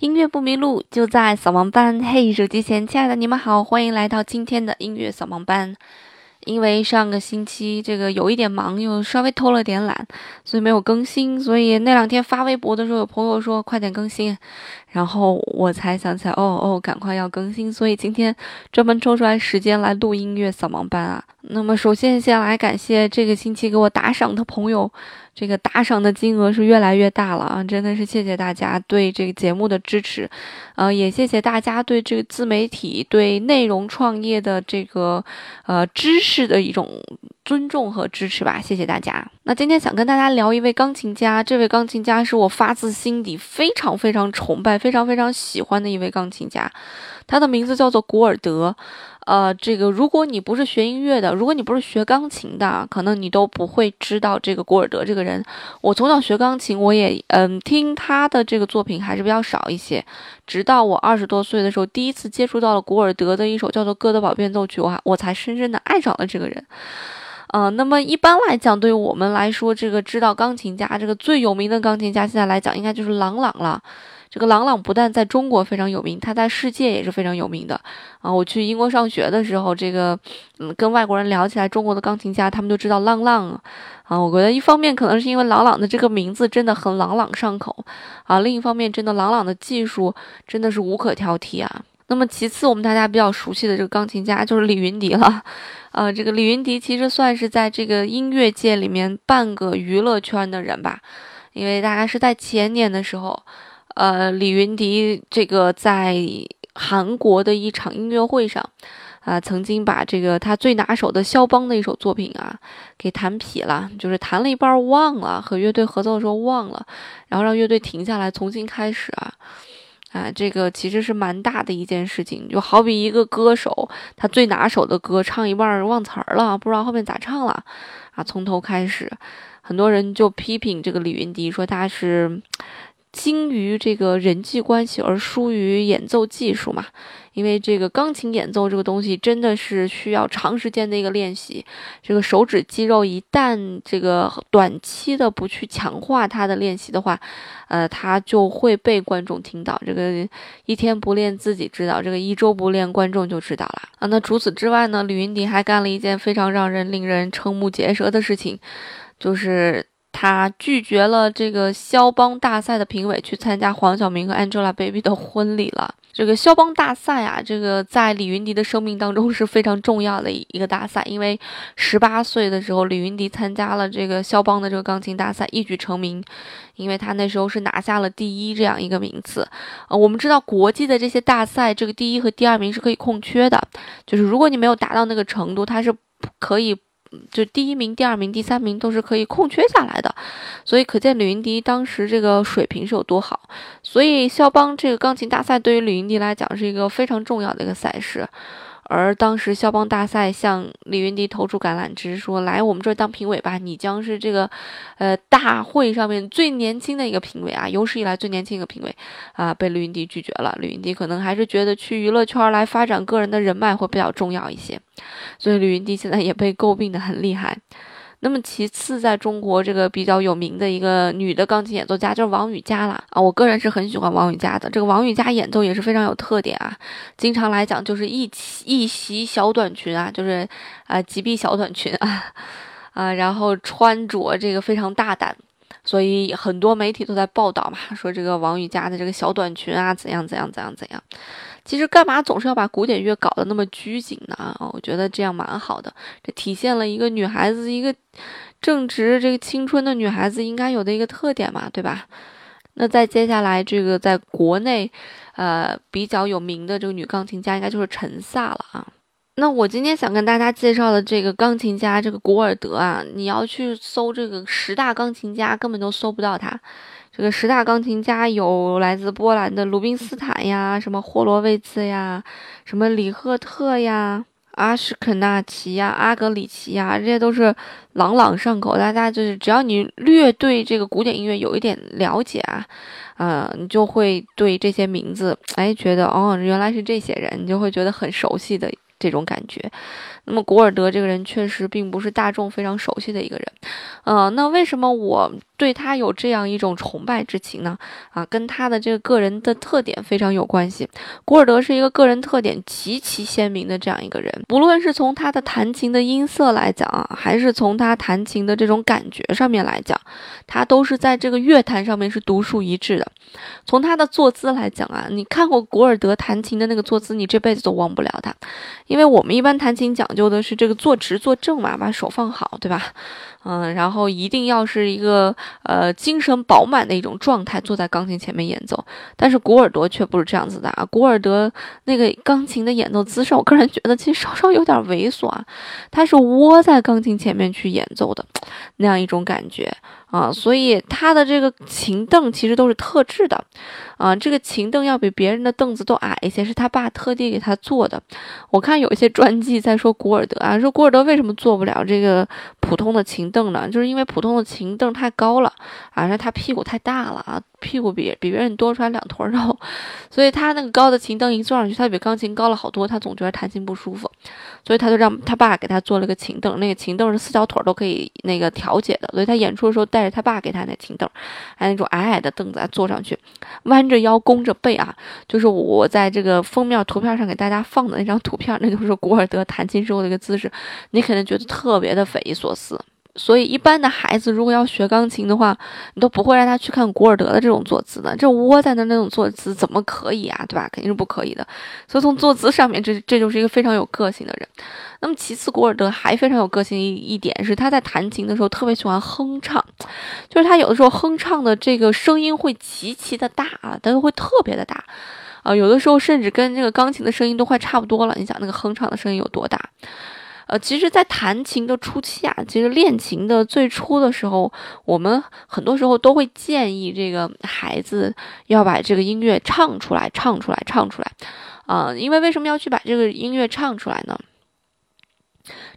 音乐不迷路，就在扫盲班。嘿，手机前亲爱的你们好，欢迎来到今天的音乐扫盲班。因为上个星期这个有一点忙，又稍微偷了点懒，所以没有更新。所以那两天发微博的时候，有朋友说快点更新，然后我才想起来，哦哦，赶快要更新。所以今天专门抽出来时间来录音乐扫盲班啊。那么首先先来感谢这个星期给我打赏的朋友。这个打赏的金额是越来越大了啊！真的是谢谢大家对这个节目的支持，呃，也谢谢大家对这个自媒体、对内容创业的这个呃知识的一种尊重和支持吧，谢谢大家。那今天想跟大家聊一位钢琴家，这位钢琴家是我发自心底非常非常崇拜、非常非常喜欢的一位钢琴家，他的名字叫做古尔德。呃，这个如果你不是学音乐的，如果你不是学钢琴的，可能你都不会知道这个古尔德这个人。我从小学钢琴，我也嗯听他的这个作品还是比较少一些。直到我二十多岁的时候，第一次接触到了古尔德的一首叫做《哥德堡变奏曲》，我还我才深深的爱上了这个人。嗯，那么一般来讲，对于我们来说，这个知道钢琴家，这个最有名的钢琴家，现在来讲应该就是郎朗了。这个郎朗不但在中国非常有名，他在世界也是非常有名的啊！我去英国上学的时候，这个嗯，跟外国人聊起来中国的钢琴家，他们就知道郎朗啊。我觉得一方面可能是因为郎朗的这个名字真的很朗朗上口啊，另一方面真的郎朗的技术真的是无可挑剔啊。那么其次，我们大家比较熟悉的这个钢琴家就是李云迪了，呃，这个李云迪其实算是在这个音乐界里面半个娱乐圈的人吧，因为大概是在前年的时候。呃，李云迪这个在韩国的一场音乐会上，啊，曾经把这个他最拿手的肖邦的一首作品啊给弹劈了，就是弹了一半忘了，和乐队合奏的时候忘了，然后让乐队停下来重新开始啊，啊，这个其实是蛮大的一件事情，就好比一个歌手他最拿手的歌唱一半忘词儿了，不知道后面咋唱了，啊，从头开始，很多人就批评这个李云迪说他是。精于这个人际关系而疏于演奏技术嘛？因为这个钢琴演奏这个东西真的是需要长时间的一个练习，这个手指肌肉一旦这个短期的不去强化它的练习的话，呃，它就会被观众听到。这个一天不练自己知道，这个一周不练观众就知道了啊。那除此之外呢，李云迪还干了一件非常让人令人瞠目结舌的事情，就是。他拒绝了这个肖邦大赛的评委去参加黄晓明和 Angelababy 的婚礼了。这个肖邦大赛啊，这个在李云迪的生命当中是非常重要的一个大赛，因为十八岁的时候，李云迪参加了这个肖邦的这个钢琴大赛，一举成名，因为他那时候是拿下了第一这样一个名次。呃，我们知道国际的这些大赛，这个第一和第二名是可以空缺的，就是如果你没有达到那个程度，他是可以。就第一名、第二名、第三名都是可以空缺下来的，所以可见李云迪当时这个水平是有多好。所以肖邦这个钢琴大赛对于李云迪来讲是一个非常重要的一个赛事。而当时肖邦大赛向李云迪投出橄榄枝，说：“来我们这儿当评委吧，你将是这个，呃，大会上面最年轻的一个评委啊，有史以来最年轻一个评委啊。”被李云迪拒绝了。李云迪可能还是觉得去娱乐圈来发展个人的人脉会比较重要一些，所以李云迪现在也被诟病的很厉害。那么其次，在中国这个比较有名的一个女的钢琴演奏家就是王羽佳了啊，我个人是很喜欢王羽佳的。这个王羽佳演奏也是非常有特点啊，经常来讲就是一起一袭小短裙啊，就是啊及臂小短裙啊，啊，然后穿着这个非常大胆。所以很多媒体都在报道嘛，说这个王羽佳的这个小短裙啊，怎样怎样怎样怎样。其实干嘛总是要把古典乐搞得那么拘谨呢？啊，我觉得这样蛮好的，这体现了一个女孩子一个正值这个青春的女孩子应该有的一个特点嘛，对吧？那再接下来这个在国内，呃，比较有名的这个女钢琴家应该就是陈萨了啊。那我今天想跟大家介绍的这个钢琴家，这个古尔德啊，你要去搜这个十大钢琴家，根本都搜不到他。这个十大钢琴家有来自波兰的鲁宾斯坦呀，什么霍罗维茨呀，什么里赫特呀，阿什肯纳奇呀，阿格里奇呀，这些都是朗朗上口。大家就是只要你略对这个古典音乐有一点了解啊，呃，你就会对这些名字，哎，觉得哦，原来是这些人，你就会觉得很熟悉的。这种感觉，那么古尔德这个人确实并不是大众非常熟悉的一个人，呃，那为什么我对他有这样一种崇拜之情呢？啊，跟他的这个个人的特点非常有关系。古尔德是一个个人特点极其鲜明的这样一个人，不论是从他的弹琴的音色来讲啊，还是从他弹琴的这种感觉上面来讲，他都是在这个乐坛上面是独树一帜的。从他的坐姿来讲啊，你看过古尔德弹琴的那个坐姿，你这辈子都忘不了他，因为我们一般弹琴讲究的是这个坐直坐正嘛，把手放好，对吧？嗯，然后一定要是一个呃精神饱满的一种状态，坐在钢琴前面演奏。但是古尔德却不是这样子的啊，古尔德那个钢琴的演奏姿势，我个人觉得其实稍稍有点猥琐啊，他是窝在钢琴前面去演奏的那样一种感觉。啊，所以他的这个琴凳其实都是特制的，啊，这个琴凳要比别人的凳子都矮一些，是他爸特地给他做的。我看有一些传记在说古尔德啊，说古尔德为什么做不了这个普通的琴凳呢？就是因为普通的琴凳太高了，啊，他屁股太大了啊。屁股比比别人多出来两坨肉，所以他那个高的琴凳一坐上去，他比钢琴高了好多，他总觉得弹琴不舒服，所以他就让他爸给他做了个琴凳，那个琴凳是四条腿都可以那个调节的，所以他演出的时候带着他爸给他那琴凳，还那种矮矮的凳子坐上去，弯着腰弓着背啊，就是我在这个封面图片上给大家放的那张图片，那就是古尔德弹琴时候的一个姿势，你肯定觉得特别的匪夷所思。所以，一般的孩子如果要学钢琴的话，你都不会让他去看古尔德的这种坐姿的。这窝在那那种坐姿怎么可以啊？对吧？肯定是不可以的。所以从坐姿上面，这这就是一个非常有个性的人。那么其次，古尔德还非常有个性一一点是他在弹琴的时候特别喜欢哼唱，就是他有的时候哼唱的这个声音会极其的大啊，但是会特别的大啊，有的时候甚至跟这个钢琴的声音都快差不多了。你想那个哼唱的声音有多大？呃，其实，在弹琴的初期啊，其实练琴的最初的时候，我们很多时候都会建议这个孩子要把这个音乐唱出来，唱出来，唱出来，啊，因为为什么要去把这个音乐唱出来呢？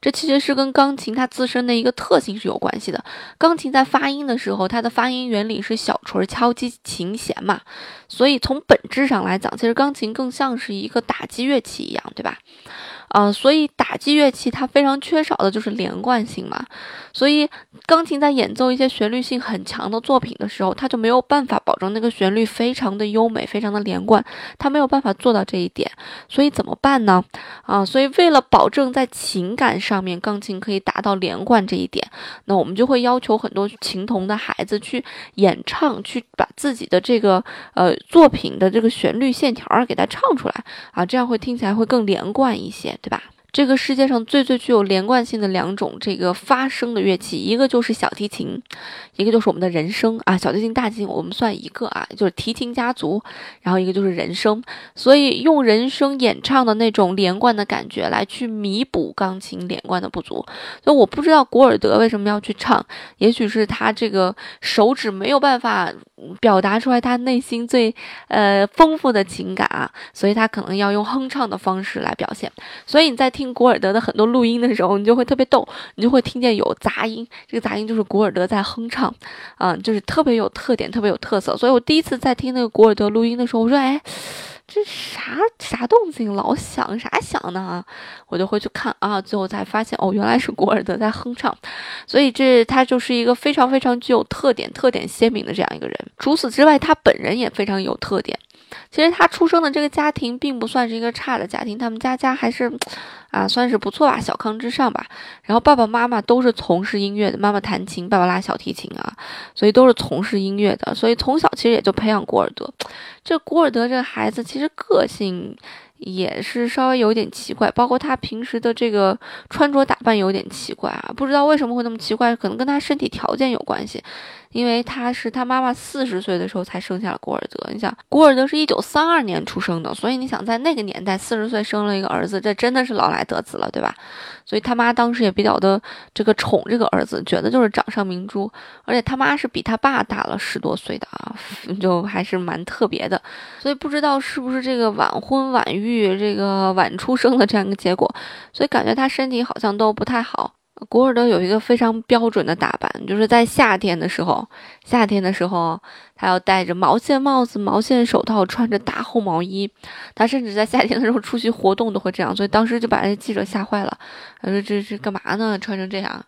这其实是跟钢琴它自身的一个特性是有关系的。钢琴在发音的时候，它的发音原理是小锤敲击琴弦嘛，所以从本质上来讲，其实钢琴更像是一个打击乐器一样，对吧？啊，所以打击乐器它非常缺少的就是连贯性嘛，所以钢琴在演奏一些旋律性很强的作品的时候，它就没有办法保证那个旋律非常的优美、非常的连贯，它没有办法做到这一点，所以怎么办呢？啊，所以为了保证在情感上面钢琴可以达到连贯这一点，那我们就会要求很多琴童的孩子去演唱，去把自己的这个呃作品的这个旋律线条给它唱出来啊，这样会听起来会更连贯一些。对吧？这个世界上最最具有连贯性的两种这个发声的乐器，一个就是小提琴，一个就是我们的人声啊。小提琴、大提琴我们算一个啊，就是提琴家族。然后一个就是人声，所以用人声演唱的那种连贯的感觉来去弥补钢琴连贯的不足。所以我不知道古尔德为什么要去唱，也许是他这个手指没有办法表达出来他内心最呃丰富的情感啊，所以他可能要用哼唱的方式来表现。所以你在。听古尔德的很多录音的时候，你就会特别逗，你就会听见有杂音，这个杂音就是古尔德在哼唱，啊，就是特别有特点，特别有特色。所以我第一次在听那个古尔德录音的时候，我说，哎，这啥啥动静老响，啥响呢？我就会去看啊，最后才发现，哦，原来是古尔德在哼唱。所以这他就是一个非常非常具有特点、特点鲜明的这样一个人。除此之外，他本人也非常有特点。其实他出生的这个家庭并不算是一个差的家庭，他们家家还是，啊，算是不错吧，小康之上吧。然后爸爸妈妈都是从事音乐的，妈妈弹琴，爸爸拉小提琴啊，所以都是从事音乐的，所以从小其实也就培养古尔德。这古尔德这个孩子其实个性。也是稍微有点奇怪，包括他平时的这个穿着打扮有点奇怪啊，不知道为什么会那么奇怪，可能跟他身体条件有关系，因为他是他妈妈四十岁的时候才生下了古尔德。你想，古尔德是一九三二年出生的，所以你想在那个年代四十岁生了一个儿子，这真的是老来得子了，对吧？所以他妈当时也比较的这个宠这个儿子，觉得就是掌上明珠，而且他妈是比他爸大了十多岁的啊，就还是蛮特别的。所以不知道是不是这个晚婚晚育、这个晚出生的这样一个结果，所以感觉他身体好像都不太好。古尔德有一个非常标准的打扮，就是在夏天的时候，夏天的时候他要戴着毛线帽子、毛线手套，穿着大厚毛衣。他甚至在夏天的时候出席活动都会这样，所以当时就把那记者吓坏了。他说：“这是干嘛呢？穿成这样？”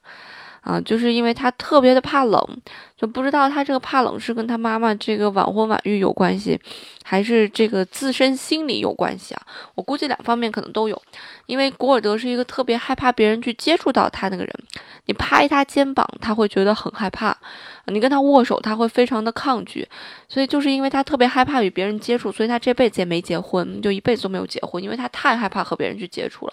啊，就是因为他特别的怕冷，就不知道他这个怕冷是跟他妈妈这个晚婚晚育有关系，还是这个自身心理有关系啊？我估计两方面可能都有，因为古尔德是一个特别害怕别人去接触到他那个人，你拍他肩膀，他会觉得很害怕；你跟他握手，他会非常的抗拒。所以就是因为他特别害怕与别人接触，所以他这辈子也没结婚，就一辈子都没有结婚，因为他太害怕和别人去接触了。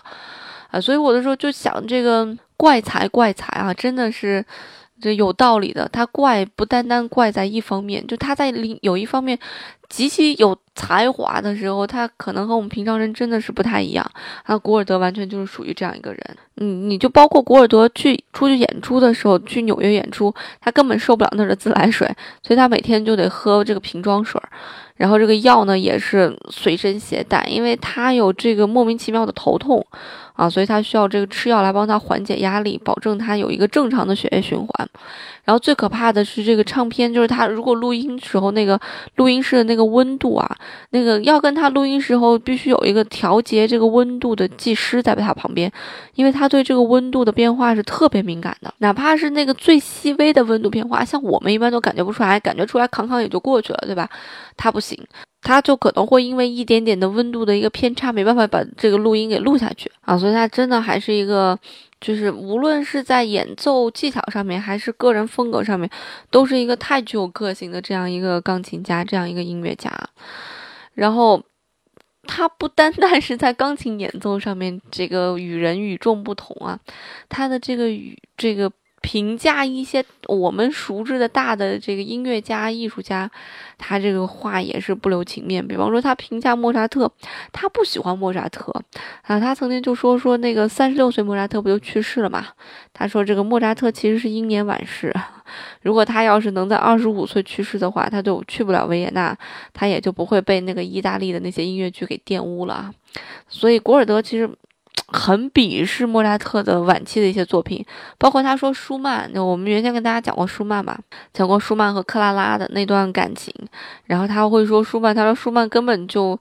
啊，所以我的时候就想，这个怪才怪才啊，真的是这有道理的。他怪不单单怪在一方面，就他在另有一方面极其有才华的时候，他可能和我们平常人真的是不太一样。啊，古尔德完全就是属于这样一个人。嗯，你就包括古尔德去出去演出的时候，去纽约演出，他根本受不了那儿的自来水，所以他每天就得喝这个瓶装水儿。然后这个药呢也是随身携带，因为他有这个莫名其妙的头痛。啊，所以他需要这个吃药来帮他缓解压力，保证他有一个正常的血液循环。然后最可怕的是这个唱片，就是他如果录音时候那个录音室的那个温度啊，那个要跟他录音时候必须有一个调节这个温度的技师在他旁边，因为他对这个温度的变化是特别敏感的，哪怕是那个最细微的温度变化，像我们一般都感觉不出来，感觉出来扛扛也就过去了，对吧？他不行。他就可能会因为一点点的温度的一个偏差，没办法把这个录音给录下去啊，所以他真的还是一个，就是无论是在演奏技巧上面，还是个人风格上面，都是一个太具有个性的这样一个钢琴家，这样一个音乐家。然后他不单单是在钢琴演奏上面这个与人与众不同啊，他的这个与这个。评价一些我们熟知的大的这个音乐家、艺术家，他这个话也是不留情面。比方说，他评价莫扎特，他不喜欢莫扎特啊。他曾经就说说那个三十六岁莫扎特不就去世了嘛？他说这个莫扎特其实是英年晚逝。如果他要是能在二十五岁去世的话，他就去不了维也纳，他也就不会被那个意大利的那些音乐剧给玷污了。所以，古尔德其实。很鄙视莫扎特的晚期的一些作品，包括他说舒曼，那我们原先跟大家讲过舒曼嘛，讲过舒曼和克拉拉的那段感情，然后他会说舒曼，他说舒曼根本就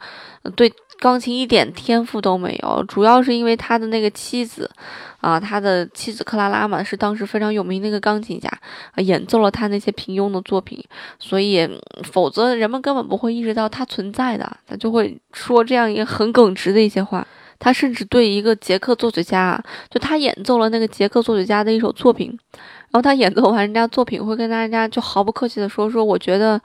对钢琴一点天赋都没有，主要是因为他的那个妻子，啊，他的妻子克拉拉嘛，是当时非常有名的一个钢琴家，演奏了他那些平庸的作品，所以否则人们根本不会意识到他存在的，他就会说这样一个很耿直的一些话。他甚至对一个捷克作曲家，就他演奏了那个捷克作曲家的一首作品，然后他演奏完人家作品，会跟大家就毫不客气的说说，我觉得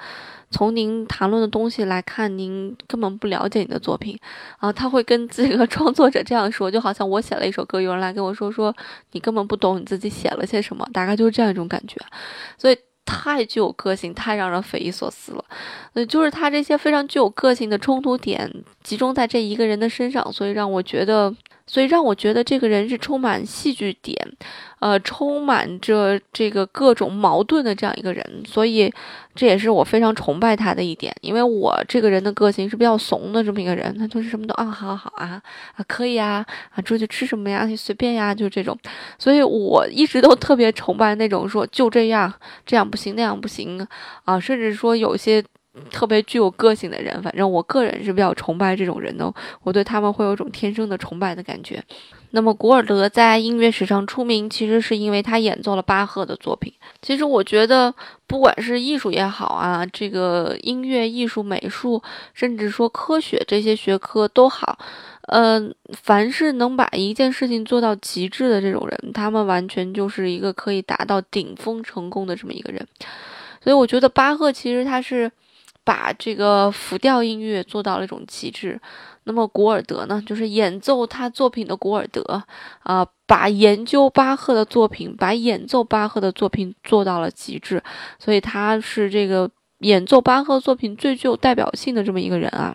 从您谈论的东西来看，您根本不了解你的作品，啊，他会跟这个创作者这样说，就好像我写了一首歌，有人来跟我说说，你根本不懂你自己写了些什么，大概就是这样一种感觉，所以。太具有个性，太让人匪夷所思了。呃，就是他这些非常具有个性的冲突点集中在这一个人的身上，所以让我觉得。所以让我觉得这个人是充满戏剧点，呃，充满着这个各种矛盾的这样一个人。所以这也是我非常崇拜他的一点，因为我这个人的个性是比较怂的这么一个人，他就是什么都啊，好好啊，啊可以啊，啊出去吃什么呀，随便呀，就这种。所以我一直都特别崇拜那种说就这样，这样不行，那样不行啊，甚至说有些。特别具有个性的人，反正我个人是比较崇拜这种人的，我对他们会有种天生的崇拜的感觉。那么古尔德在音乐史上出名，其实是因为他演奏了巴赫的作品。其实我觉得，不管是艺术也好啊，这个音乐、艺术、美术，甚至说科学这些学科都好，嗯，凡是能把一件事情做到极致的这种人，他们完全就是一个可以达到顶峰成功的这么一个人。所以我觉得巴赫其实他是。把这个浮调音乐做到了一种极致，那么古尔德呢，就是演奏他作品的古尔德啊，把研究巴赫的作品，把演奏巴赫的作品做到了极致，所以他是这个演奏巴赫作品最具有代表性的这么一个人啊。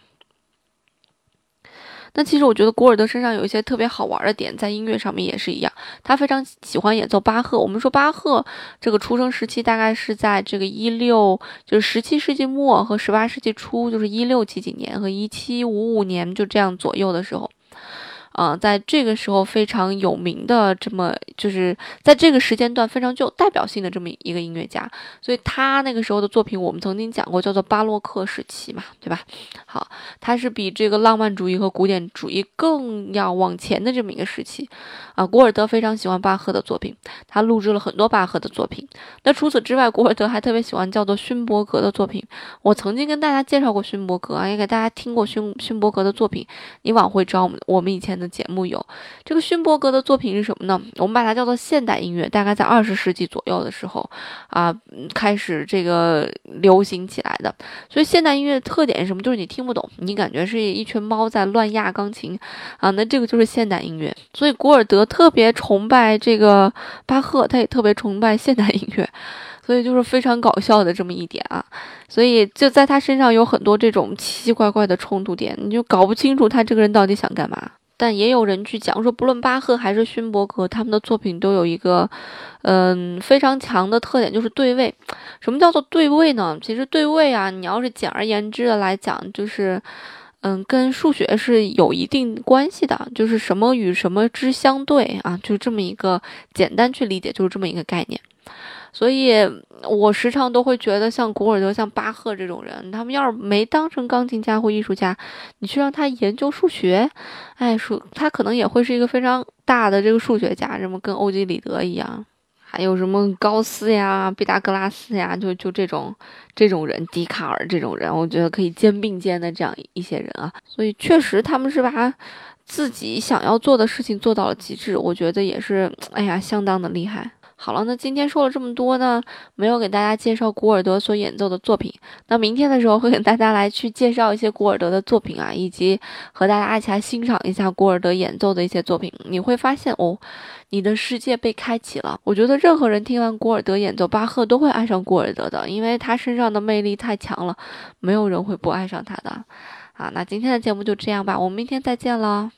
那其实我觉得古尔德身上有一些特别好玩的点，在音乐上面也是一样。他非常喜欢演奏巴赫。我们说巴赫这个出生时期大概是在这个一六，就是十七世纪末和十八世纪初，就是一六几几年和一七五五年就这样左右的时候。啊，在这个时候非常有名的这么，就是在这个时间段非常具有代表性的这么一个音乐家，所以他那个时候的作品我们曾经讲过，叫做巴洛克时期嘛，对吧？好，他是比这个浪漫主义和古典主义更要往前的这么一个时期啊。古尔德非常喜欢巴赫的作品，他录制了很多巴赫的作品。那除此之外，古尔德还特别喜欢叫做勋伯格的作品。我曾经跟大家介绍过勋伯格啊，也给大家听过勋勋伯格的作品。你往回找我们我们以前的节目有这个勋伯格的作品是什么呢？我们把它叫做现代音乐，大概在二十世纪左右的时候啊，开始这个流行起来的。所以现代音乐的特点是什么？就是你听不懂，你感觉是一群猫在乱压钢琴啊，那这个就是现代音乐。所以古尔德特别崇拜这个巴赫，他也特别崇拜现代音乐。所以就是非常搞笑的这么一点啊，所以就在他身上有很多这种奇奇怪怪的冲突点，你就搞不清楚他这个人到底想干嘛。但也有人去讲说，不论巴赫还是勋伯格，他们的作品都有一个，嗯，非常强的特点，就是对位。什么叫做对位呢？其实对位啊，你要是简而言之的来讲，就是，嗯，跟数学是有一定关系的，就是什么与什么之相对啊，就这么一个简单去理解，就是这么一个概念。所以，我时常都会觉得，像古尔德、像巴赫这种人，他们要是没当成钢琴家或艺术家，你去让他研究数学，哎，数他可能也会是一个非常大的这个数学家，什么跟欧几里得一样，还有什么高斯呀、毕达哥拉斯呀，就就这种这种人，笛卡尔这种人，我觉得可以肩并肩的这样一些人啊。所以，确实他们是把自己想要做的事情做到了极致，我觉得也是，哎呀，相当的厉害。好了，那今天说了这么多呢，没有给大家介绍古尔德所演奏的作品。那明天的时候会给大家来去介绍一些古尔德的作品啊，以及和大家一起来欣赏一下古尔德演奏的一些作品。你会发现哦，你的世界被开启了。我觉得任何人听完古尔德演奏巴赫都会爱上古尔德的，因为他身上的魅力太强了，没有人会不爱上他的。啊，那今天的节目就这样吧，我们明天再见了。